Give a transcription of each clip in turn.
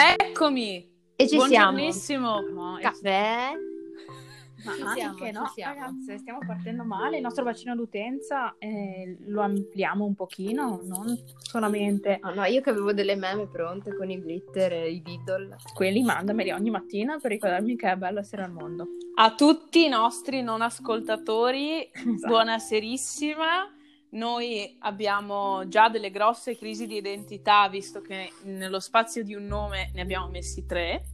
Eccomi! E ci siamo. Buongiornissimo! No, Caffè. Ma Ci anche siamo, no, siamo. ragazze, stiamo partendo male. Il nostro bacino d'utenza eh, lo ampliamo un pochino, non solamente Ah, no, io che avevo delle meme pronte con i glitter e i Beatle. quelli, mandameli ogni mattina per ricordarmi che è bello essere al mondo. A tutti i nostri non ascoltatori, Esatto. buonaserissima. Noi abbiamo già delle grosse crisi di identità, visto che nello spazio di un nome ne abbiamo messi tre.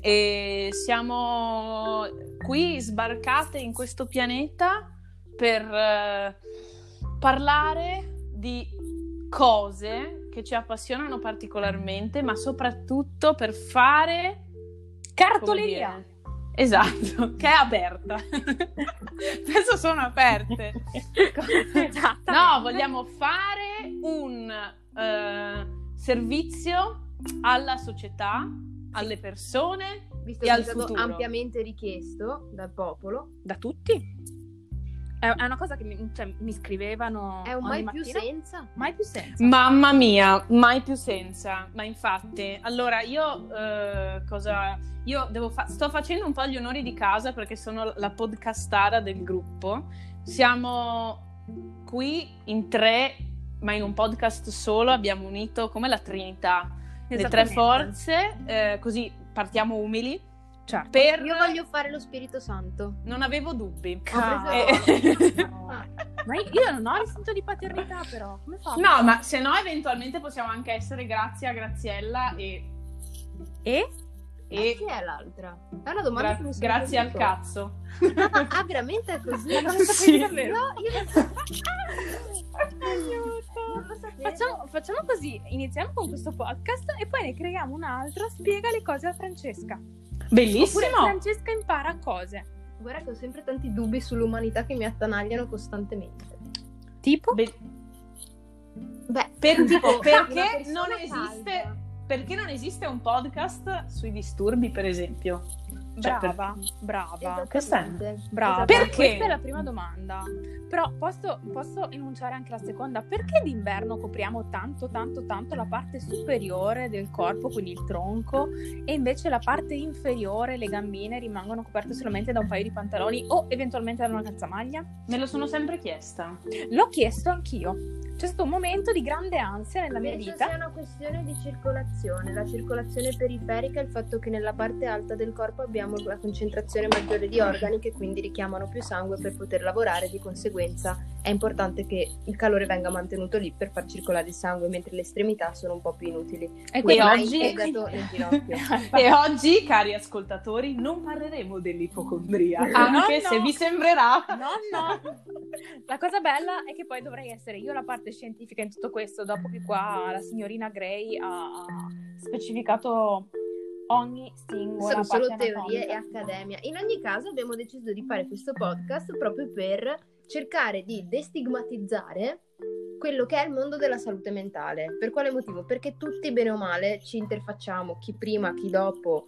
E siamo qui sbarcate in questo pianeta per eh, parlare di cose che ci appassionano particolarmente, ma soprattutto per fare Cartoleria! Esatto, che è aperta. Adesso sono aperte. No, vogliamo fare un eh, servizio alla società, alle persone Visto E che al è stato futuro. ampiamente richiesto dal popolo, Da tutti. È, una cosa che mi, cioè, mi scrivevano è un ogni mai più mattina. senza. Mai più senza. Mamma mia, mai più senza. Ma infatti, allora io eh, cosa. Io devo fa- sto facendo un po' gli onori di casa perché sono la podcastara del gruppo. Siamo qui in tre, ma in un podcast solo abbiamo unito come la Trinità, le tre forze, eh, così partiamo umili. Certo. Per... Io voglio fare lo Spirito Santo. Non avevo dubbi. Preso- Eh, No. Ma io, non ho istinto di paternità, però. Come fa? No, ma se no, eventualmente possiamo anche essere grazie a Graziella e. E? e Chi è l'altra? È una domanda gra- grazie al cazzo. Ah, ah, veramente è così? Non lo Sì. sapevi davvero? No, io. Facciamo, facciamo così, iniziamo con questo podcast e poi ne creiamo un altro, spiega le cose a Francesca. Oppure Bellissimo! Francesca impara cose. Guarda che ho sempre tanti dubbi sull'umanità che mi attanagliano costantemente. Tipo? Be- Beh, Per- tipo, perché non esiste calda. perché non esiste un podcast sui disturbi, per esempio? Cioè, per- Brava, brava. Esattamente. Brava. Esattamente. Perché? Questa è la prima domanda. Però posso, posso enunciare anche la seconda. Perché d'inverno copriamo tanto, tanto, tanto la parte superiore del corpo, quindi il tronco, e invece la parte inferiore, le gambine, rimangono coperte solamente da un paio di pantaloni o eventualmente da una calzamaglia? Me lo sono sempre chiesta. L'ho chiesto anch'io. C'è stato un momento di grande ansia nella mia Penso vita. sia una questione di circolazione, la circolazione periferica e il fatto che nella parte alta del corpo abbiamo la concentrazione maggiore di organi che quindi richiamano più sangue per poter lavorare, di conseguenza è importante che il calore venga mantenuto lì per far circolare il sangue, mentre le estremità sono un po' più inutili. E Quindi oggi- il fegato nel ginocchio. E oggi, cari ascoltatori, non parleremo dell'ipocondria, Ah, anche no, se no. vi sembrerà. No, no. La cosa bella è che poi dovrei essere io la parte scientifica in tutto questo, dopo che qua la signorina Gray ha specificato ogni singola Sono solo teorie e accademia. In ogni caso abbiamo deciso di fare questo podcast proprio per cercare di destigmatizzare quello che è il mondo della salute mentale. Per quale motivo? Perché tutti bene o male ci interfacciamo, chi prima, chi dopo,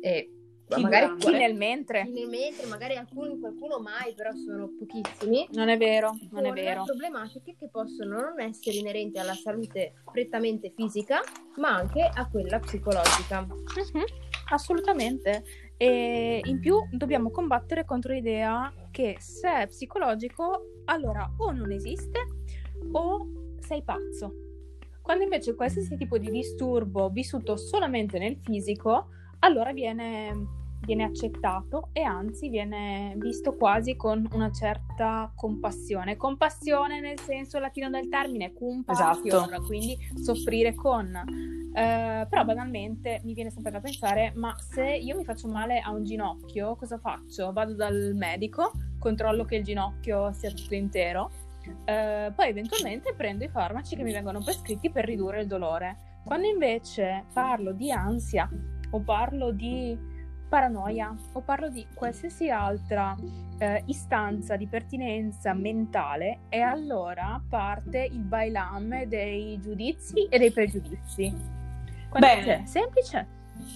e Chi magari. Chi nel mentre? chi nel mentre, magari alcuni, qualcuno mai, però sono pochissimi. Non è vero, non è vero. problematiche che possono non essere inerenti alla salute prettamente fisica, ma anche a quella psicologica. Mhm, Assolutamente. E in più dobbiamo combattere contro l'idea che se è psicologico, allora o non esiste o sei pazzo. Quando invece qualsiasi tipo di disturbo vissuto solamente nel fisico, allora viene, viene accettato e anzi viene visto quasi con una certa compassione. Compassione nel senso latino del termine, compassion, Esatto. quindi soffrire con. Eh, però banalmente mi viene sempre da pensare, ma se io mi faccio male a un ginocchio, cosa faccio? Vado dal medico, controllo che il ginocchio sia tutto intero, eh, poi eventualmente prendo i farmaci che mi vengono prescritti per ridurre il dolore. Quando invece parlo di ansia o parlo di paranoia o parlo di qualsiasi altra eh, istanza di pertinenza mentale e allora parte il bailam dei giudizi e dei pregiudizi. Quando Bene. Semplice.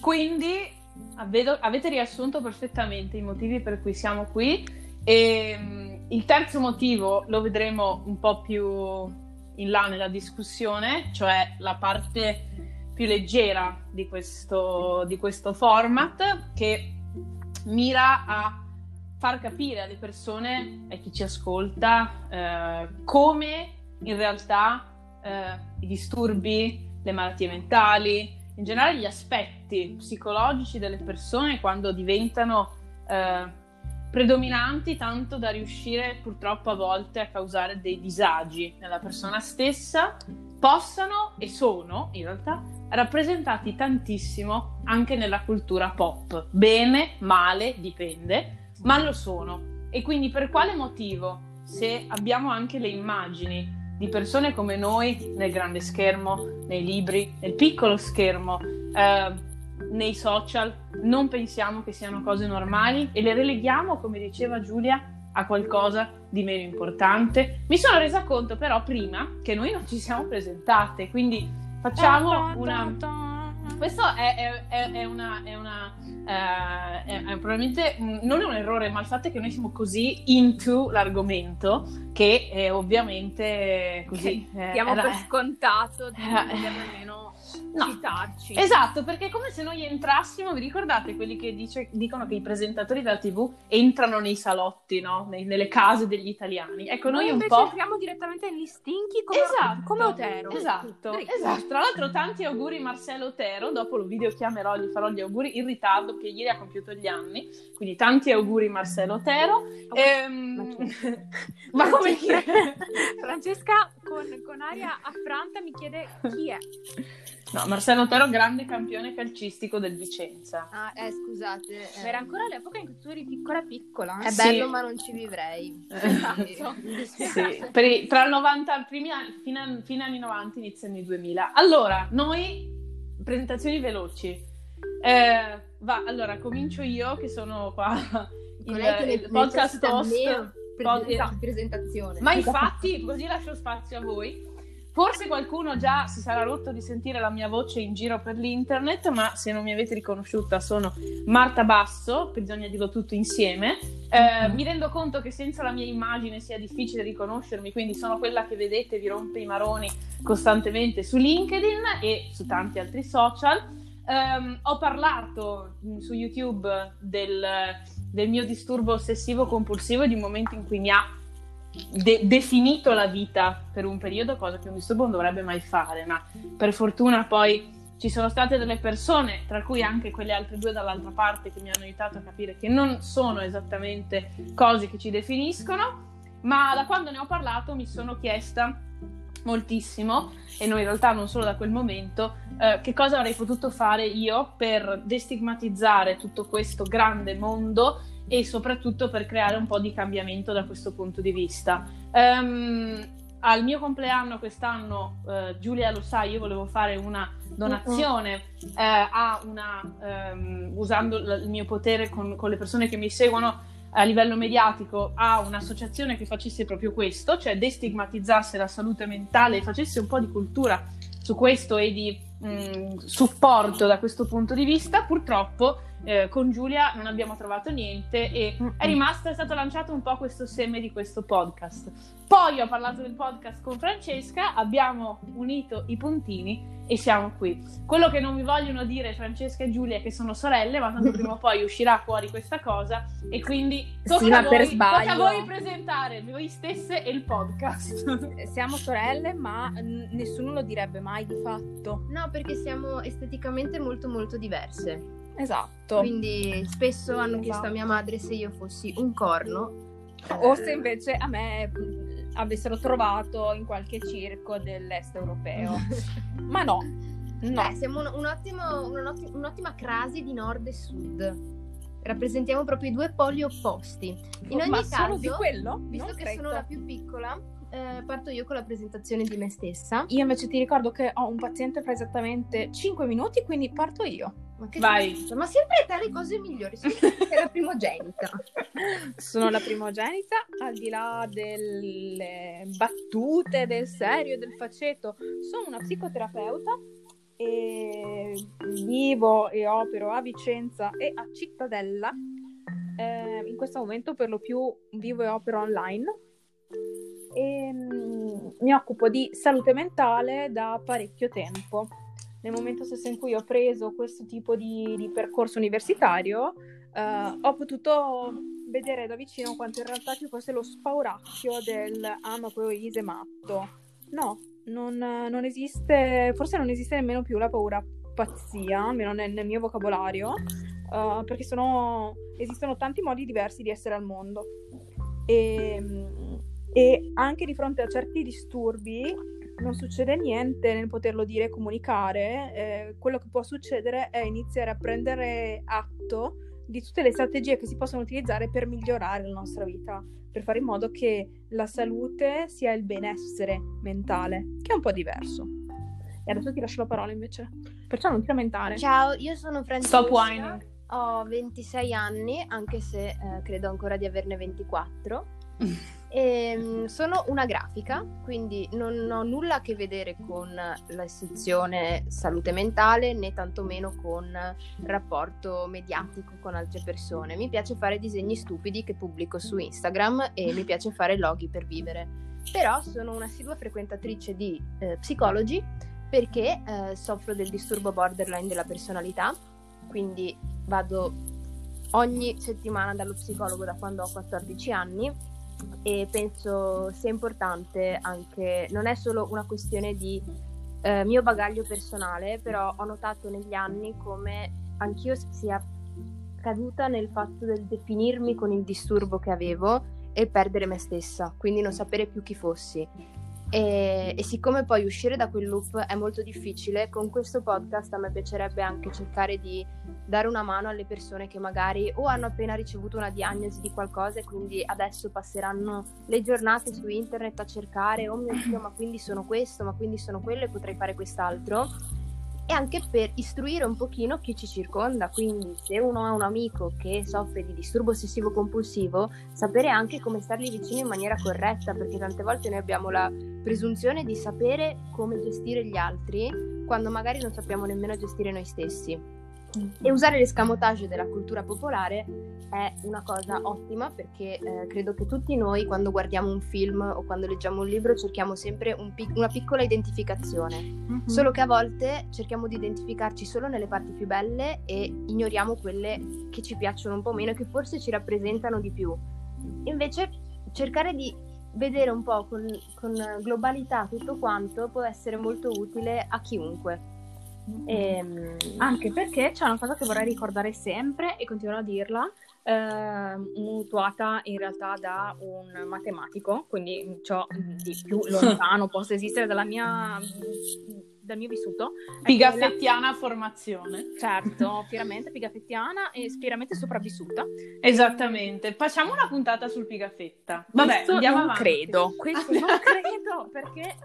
Quindi avedo- avete riassunto perfettamente i motivi per cui siamo qui e mm, il terzo motivo lo vedremo un po' più in là nella discussione, cioè la parte più leggera di questo, di questo format che mira a far capire alle persone, a chi ci ascolta, eh, come in realtà eh, i disturbi, le malattie mentali, in generale gli aspetti psicologici delle persone quando diventano eh, predominanti tanto da riuscire purtroppo a volte a causare dei disagi nella persona stessa, possano e sono in realtà rappresentati tantissimo anche nella cultura pop. Bene, male, dipende, ma lo sono. E quindi per quale motivo, se abbiamo anche le immagini di persone come noi nel grande schermo, nei libri, nel piccolo schermo, eh, nei social, non pensiamo che siano cose normali e le releghiamo, come diceva Giulia, a qualcosa di meno importante. Mi sono resa conto però prima che noi non ci siamo presentate, quindi facciamo una questo è, è, è, è una, una uh, probabilmente non è un errore, ma il fatto è che noi siamo così into l'argomento che è ovviamente così. Eh, diamo per scontato di eh, almeno no. citarci. Esatto, perché è come se noi entrassimo, vi ricordate quelli che dice, dicono che i presentatori della TV entrano nei salotti, no? Nei, nelle case degli italiani. Ecco, noi, noi un po'. entriamo direttamente negli stinchi come, esatto, come Otero. Esatto, esatto. Tra l'altro, tanti auguri Marcello Otero. Dopo lo video chiamerò, gli farò gli auguri in ritardo, che ieri ha compiuto gli anni. Quindi, tanti auguri Marcello Otero. Oh, ehm... ma, ma come chi? Francesca con, con aria affranta mi chiede chi è. No, Marcello Otero, grande campione calcistico del Vicenza. Ah, eh, scusate. Eh. Era ancora l'epoca in cui tu eri piccola piccola. È bello, sì. ma non ci vivrei. Esatto. sì, i, tra il 90, primi anni, fino, fino agli anni 90, inizio anni 2000. Allora, noi, presentazioni veloci. Eh, va, allora, comincio io, che sono qua il, il podcast host. Pod... presentazione. Ma infatti, così lascio spazio a voi. Forse qualcuno già si sarà rotto di sentire la mia voce in giro per l'internet, ma se non mi avete riconosciuta sono Marta Basso, bisogna dirlo tutto insieme. Eh, mi rendo conto che senza la mia immagine sia difficile riconoscermi, quindi sono quella che vedete vi rompe i maroni costantemente su LinkedIn e su tanti altri social. Eh, ho parlato su YouTube del, del mio disturbo ossessivo compulsivo e di un momento in cui mi ha de- definito la vita per un periodo, cosa che un disturbo non dovrebbe mai fare, ma per fortuna poi ci sono state delle persone, tra cui anche quelle altre due dall'altra parte, che mi hanno aiutato a capire che non sono esattamente cose che ci definiscono, ma da quando ne ho parlato mi sono chiesta moltissimo e noi in realtà non solo da quel momento eh, che cosa avrei potuto fare io per destigmatizzare tutto questo grande mondo e soprattutto per creare un po' di cambiamento da questo punto di vista. Um, al mio compleanno quest'anno, uh, Giulia lo sa, io volevo fare una donazione uh, a una, um, usando l- il mio potere con, con, le persone che mi seguono a livello mediatico, a un'associazione che facesse proprio questo, cioè destigmatizzasse la salute mentale e facesse un po' di cultura su questo e di mh, mm, supporto da questo punto di vista. Purtroppo eh, con Giulia non abbiamo trovato niente e è rimasto, è stato lanciato un po' questo seme di questo podcast. Poi ho parlato del podcast con Francesca, abbiamo unito i puntini e siamo qui. Quello che non mi vogliono dire Francesca e Giulia è che sono sorelle, ma tanto prima o poi uscirà fuori questa cosa e quindi tocca, sì, a, voi, tocca a voi presentare voi stesse e il podcast. Siamo sorelle, ma nessuno lo direbbe mai di fatto. No, perché siamo esteticamente molto molto diverse. Esatto. Quindi spesso hanno esatto. chiesto a mia madre se io fossi un corno. O se invece a me avessero trovato in qualche circo dell'est europeo. Ma no. no. Eh, siamo un, un ottimo, un'ottima, un'ottima crasi di nord e sud. Rappresentiamo proprio i due poli opposti. In ogni Ma caso, di quello? visto non che credo. sono la più piccola, eh, parto io con la presentazione di me stessa. Io invece ti ricordo che ho un paziente fra esattamente 5 minuti, quindi parto io. Ma che Vai. Ma sempre te le cose migliori, sei la primogenita. Sono la primogenita, al di là delle battute, del serio, del faceto. Sono una psicoterapeuta e vivo e opero a Vicenza e a Cittadella. Eh, in questo momento per lo più vivo e opero online e, mm, mi occupo di salute mentale da parecchio tempo nel momento stesso in cui ho preso questo tipo di, di percorso universitario, uh, ho potuto vedere da vicino quanto in realtà ci fosse lo spauracchio del ah ma poi Ise matto. No, non, non, esiste, forse non esiste nemmeno più la paura pazzia, almeno nel, nel mio vocabolario, uh, perché sono, esistono tanti modi diversi di essere al mondo. E, e anche di fronte a certi disturbi non succede niente nel poterlo dire e comunicare, eh, quello che può succedere è iniziare a prendere atto di tutte le strategie che si possono utilizzare per migliorare la nostra vita, per fare in modo che la salute sia il benessere mentale, che è un po' diverso. E adesso ti lascio la parola invece. Perciò non ti lamentare. Ciao, io sono Francesca. Stop whining. Ho 26 anni, anche se eh, credo ancora di averne 24. E, ehm, sono una grafica, quindi non ho nulla a che vedere con la sezione salute mentale né tantomeno con rapporto mediatico con altre persone. Mi piace fare disegni stupidi che pubblico su Instagram e mi piace fare loghi per vivere. Però sono un'assidua frequentatrice di eh, psicologi perché eh, soffro del disturbo borderline della personalità, quindi vado ogni settimana dallo psicologo da quando ho 14 anni e penso sia importante anche, non è solo una questione di eh, mio bagaglio personale, però ho notato negli anni come anch'io sia caduta nel fatto del definirmi con il disturbo che avevo e perdere me stessa, quindi non sapere più chi fossi. E, e, siccome poi uscire da quel loop è molto difficile, con questo podcast a me piacerebbe anche cercare di dare una mano alle persone che magari o hanno appena ricevuto una diagnosi di qualcosa e quindi adesso passeranno le giornate su internet a cercare, oh mio Dio, ma quindi sono questo, ma quindi sono quello e potrei fare quest'altro. E anche per istruire un pochino chi ci circonda, quindi se uno ha un amico che soffre di disturbo ossessivo compulsivo, sapere anche come stargli vicino in maniera corretta, perché tante volte noi abbiamo la presunzione di sapere come gestire gli altri quando magari non sappiamo nemmeno gestire noi stessi. E usare l'escamotage della cultura popolare è una cosa ottima perché eh, credo che tutti noi quando guardiamo un film o quando leggiamo un libro cerchiamo sempre un pic- una piccola identificazione, mm-hmm. solo che a volte cerchiamo di identificarci solo nelle parti più belle e ignoriamo quelle che ci piacciono un po' meno e che forse ci rappresentano di più. Invece cercare di vedere un po' con, con globalità tutto quanto può essere molto utile a chiunque. E, ehm, anche perché c'è una cosa che vorrei ricordare sempre e continuerò a dirla, eh, mutuata in realtà da un matematico, quindi ciò di più lontano possa esistere dalla mia dal mio vissuto. Pigafettiana la... formazione. Certo, fieramente pigafettiana e fieramente sopravvissuta. Esattamente. Facciamo una puntata sul pigafetta. Vabbè, Questo andiamo non avanti. credo. Questo non credo perché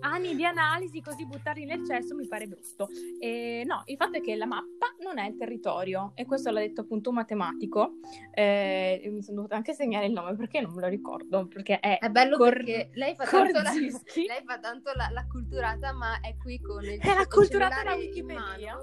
anni di analisi così buttarli nel cesso mi pare brutto. E, no, il fatto è che la mappa non è il territorio e questo l'ha detto appunto un matematico. Eh, mi sono dovuta anche segnare il nome perché non me lo ricordo. Perché è, è bello cor- perché lei fa tanto, la, lei fa tanto la, la culturata, ma è qui con il È la culturata da Wikipedia.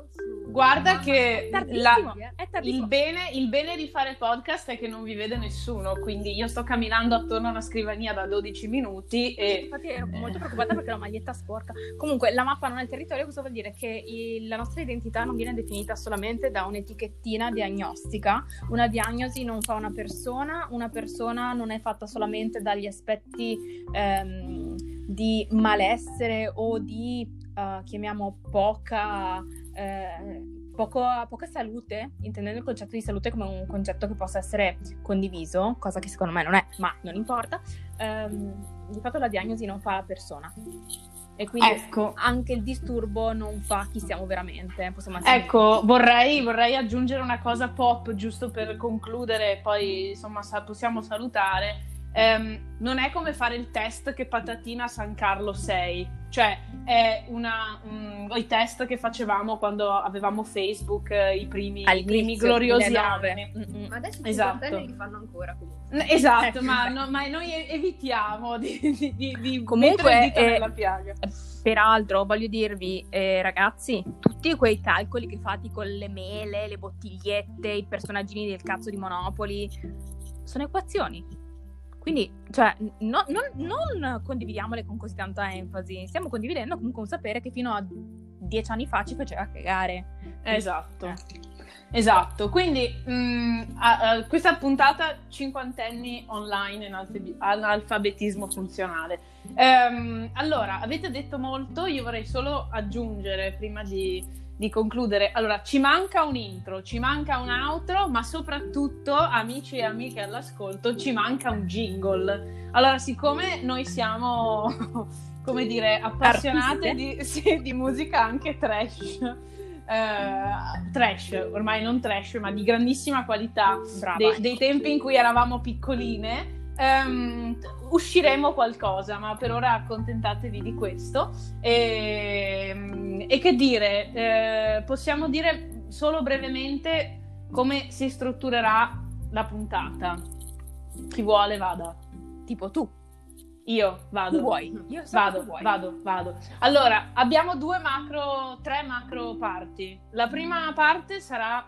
Guarda che la, il, bene, il bene di fare podcast è che non vi vede nessuno, quindi io sto camminando attorno a una scrivania da 12 minuti e... Infatti ero molto preoccupata perché la maglietta sporca. Comunque la mappa non è il territorio, questo vuol dire che il, la nostra identità non viene definita solamente da un'etichettina diagnostica. Una diagnosi non fa una persona, una persona non è fatta solamente dagli aspetti ehm, di malessere o di, uh, chiamiamo, poca... Eh, Poco, poca salute, intendendo il concetto di salute come un concetto che possa essere condiviso, cosa che secondo me non è, ma non importa, ehm, di fatto la diagnosi non fa la persona. E quindi ecco. anche il disturbo non fa chi siamo veramente. ecco, vorrei, vorrei, aggiungere una cosa pop giusto per concludere, poi insomma possiamo salutare. Um, non è come fare il test che patatina San Carlo 6, cioè è una, um, i test che facevamo quando avevamo Facebook, eh, i primi, i primi gloriosi anni. Ma adesso i esatto. li fanno ancora comunque. Esatto, ma, no, ma, noi evitiamo di, di, di, di comunque, eh, nella piaga. Peraltro, voglio dirvi, eh, ragazzi, tutti quei calcoli che fate con le mele, le bottigliette, i personaggini del cazzo di Monopoli, sono equazioni quindi, cioè, no, non, non, condividiamole con così tanta enfasi, stiamo condividendo comunque un sapere che fino a dieci anni fa ci faceva cagare. Esatto. Eh. Esatto, quindi mh, a, a, questa puntata cinquantenni online in alfe- analfabetismo funzionale. Ehm, allora, avete detto molto, io vorrei solo aggiungere prima di, di, concludere. Allora, ci manca un intro, ci manca un outro, ma soprattutto, amici e amiche all'ascolto, ci manca un jingle. Allora, siccome noi siamo, come dire, appassionate di, sì, di musica anche trash eh, trash, ormai non trash, ma di grandissima qualità, de- dei tempi in cui eravamo piccoline. Um, usciremo qualcosa, ma per ora accontentatevi di questo. E, e che dire, eh, possiamo dire solo brevemente come si strutturerà la puntata. Chi vuole vada. Tipo tu. Io vado. Tu vuoi? Io so vado, vuoi. vado, vado. Allora, abbiamo due macro, tre macro parti. La prima parte sarà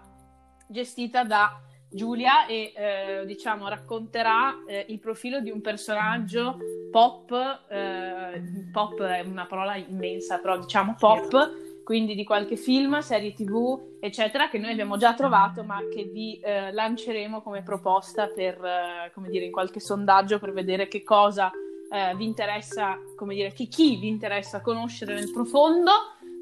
gestita da Giulia e eh, diciamo racconterà eh, il profilo di un personaggio pop, eh, pop è una parola immensa, però diciamo pop, quindi di qualche film, serie tv, eccetera, che noi abbiamo già trovato, ma che vi eh, lanceremo come proposta per, eh, come dire, in qualche sondaggio per vedere che cosa eh, vi interessa, come dire, che chi vi interessa conoscere nel profondo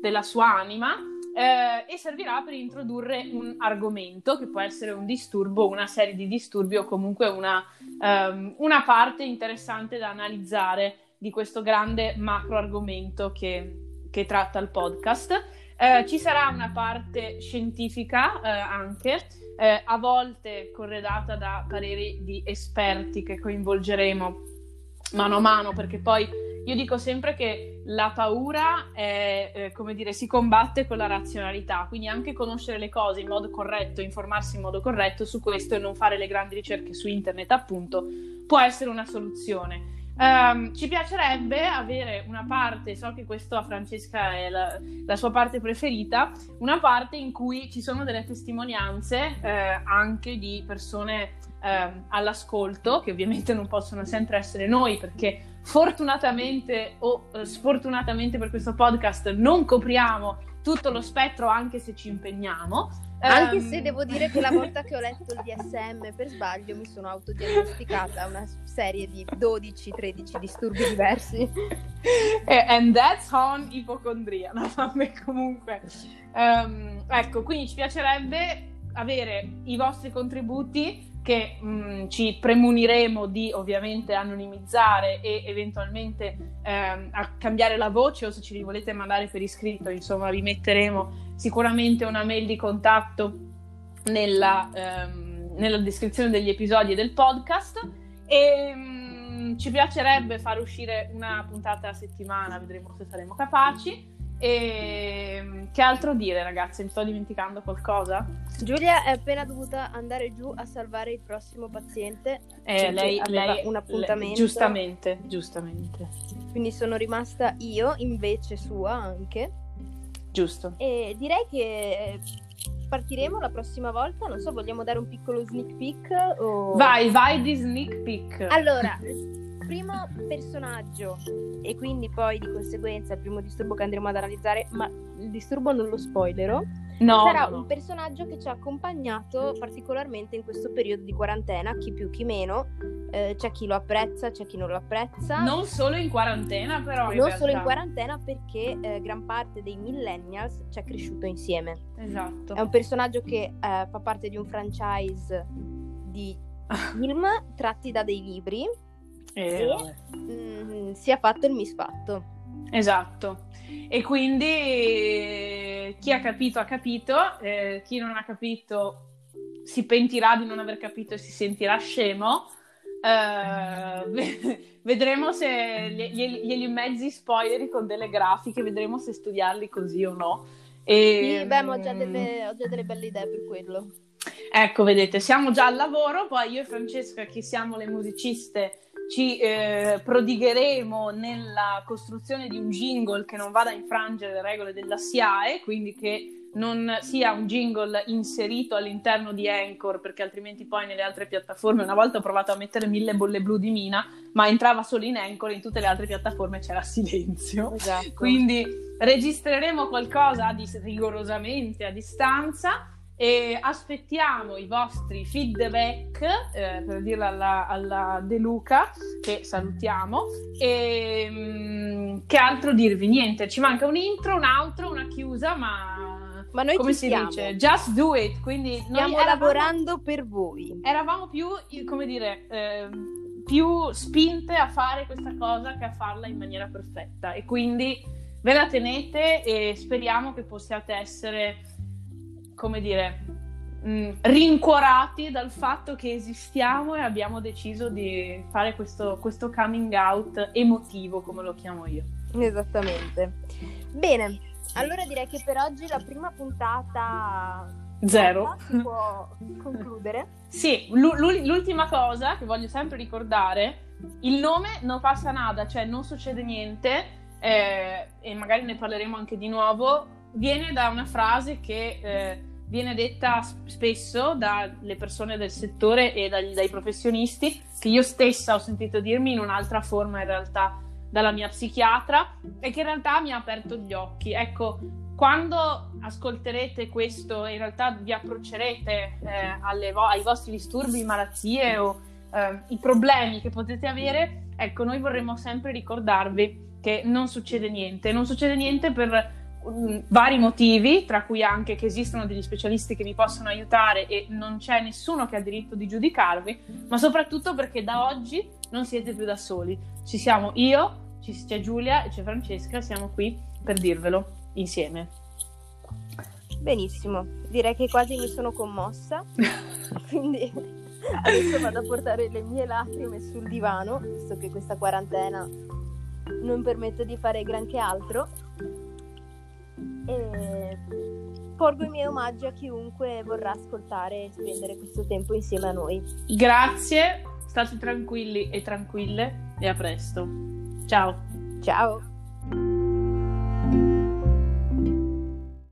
della sua anima eh, e servirà per introdurre un argomento che può essere un disturbo, una serie di disturbi o comunque una, um, una parte interessante da analizzare di questo grande macro argomento che, che tratta il podcast. Eh, ci sarà una parte scientifica eh, anche, eh, a volte corredata da pareri di esperti che coinvolgeremo mano a mano, perché poi io dico sempre che la paura è, eh, come dire, si combatte con la razionalità, quindi anche conoscere le cose in modo corretto, informarsi in modo corretto su questo e non fare le grandi ricerche su internet, appunto, può essere una soluzione. Um, ci piacerebbe avere una parte, so che questo a Francesca è la, la, sua parte preferita, una parte in cui ci sono delle testimonianze eh, anche di persone eh, all'ascolto, che ovviamente non possono sempre essere noi perché fortunatamente o eh, sfortunatamente per questo podcast non copriamo tutto lo spettro anche se ci impegniamo. Anche um... se devo dire che la volta che ho letto il DSM per sbaglio mi sono autodiagnosticata una serie di 12-13 disturbi diversi. And that's on ipocondria, no? comunque. Um, ecco, quindi ci piacerebbe avere i vostri contributi che mh, mm, ci premuniremo di ovviamente anonimizzare e eventualmente ehm, cambiare la voce o se ce li volete mandare per iscritto, insomma vi metteremo sicuramente una mail di contatto nella, ehm, nella descrizione degli episodi del podcast e mh, mm, ci piacerebbe far uscire una puntata a settimana, vedremo se saremo capaci. E ehm, che altro dire, ragazzi? Mi sto dimenticando qualcosa? Giulia è appena dovuta andare giù a salvare il prossimo paziente. Eh, cioè, lei, lei un appuntamento. Lei, giustamente, giustamente. Quindi sono rimasta io, invece sua anche. Giusto. E direi che partiremo la prossima volta. Non so, vogliamo dare un piccolo sneak peek? O... Vai, vai di sneak peek. Allora, primo personaggio e quindi poi di conseguenza il primo disturbo che andremo ad analizzare, ma il disturbo non lo spoilerò. No, sarà no, un personaggio che ci ha accompagnato particolarmente in questo periodo di quarantena, chi più chi meno. Eh, c'è chi lo apprezza, c'è chi non lo apprezza. Non solo in quarantena, però. Non realtà. solo in quarantena, perché eh, gran parte dei millennials ci è cresciuto insieme. Esatto. È un personaggio che eh, fa parte di un franchise di film tratti da dei libri e, mh, mm, sia fatto il misfatto. Esatto. E quindi chi ha capito ha capito, eh, chi non ha capito si pentirà di non aver capito e si sentirà scemo. Uh, vedremo se gli, gli, mezzi spoiler con delle grafiche, vedremo se studiarli così o no. E, sì, beh, ho già, delle, ho già delle belle idee per quello. Ecco, vedete, siamo già al lavoro, poi io e Francesca, che siamo le musiciste ci eh, prodigheremo nella costruzione di un jingle che non vada a infrangere le regole della SIAE, quindi che non sia un jingle inserito all'interno di Anchor, perché altrimenti poi nelle altre piattaforme, una volta ho provato a mettere mille bolle blu di Mina, ma entrava solo in Anchor, in tutte le altre piattaforme c'era silenzio. Esatto. Quindi registreremo qualcosa di, rigorosamente a distanza e aspettiamo i vostri feedback, eh, per dirla alla, alla De Luca, che salutiamo. E mm, che altro dirvi? Niente, ci manca un intro, un outro, una chiusa, ma Ma noi come si siamo. dice? Just do it. Quindi noi Stiamo eravamo- lavorando per voi. eravamo più, come dire, eh, più spinte a fare questa cosa che a farla in maniera perfetta. E quindi ve la tenete e speriamo che possiate essere, come dire, mh, rincuorati dal fatto che esistiamo e abbiamo deciso di fare questo, questo coming out emotivo, come lo chiamo io. Esattamente. Bene, allora direi che per oggi la prima puntata Zero. si può concludere. Sì, l'u- l'u- l'ultima cosa che voglio sempre ricordare, il nome non passa nada, cioè non succede niente, eh, e magari ne parleremo anche di nuovo, viene da una frase che eh, viene detta spesso dalle persone del settore e dagli- dai professionisti, che io stessa ho sentito dirmi in un'altra forma in realtà dalla mia psichiatra e che in realtà mi ha aperto gli occhi. Ecco, quando ascolterete questo e in realtà vi approccerete eh, vo- ai vostri disturbi, malattie o eh, i problemi che potete avere, ecco, noi vorremmo sempre ricordarvi che non succede niente, non succede niente per vari motivi, tra cui anche che esistono degli specialisti che vi possono aiutare e non c'è nessuno che ha diritto di giudicarvi, ma soprattutto perché da oggi non siete più da soli. Ci siamo io, ci- c'è Giulia e c'è Francesca, siamo qui per dirvelo insieme. Benissimo, direi che quasi mi sono commossa, quindi adesso vado a portare le mie lacrime sul divano, visto che questa quarantena non permette di fare granché altro. E porgo i miei omaggi a chiunque vorrà ascoltare e spendere questo tempo insieme a noi. Grazie, state tranquilli e tranquille e a presto. Ciao. Ciao!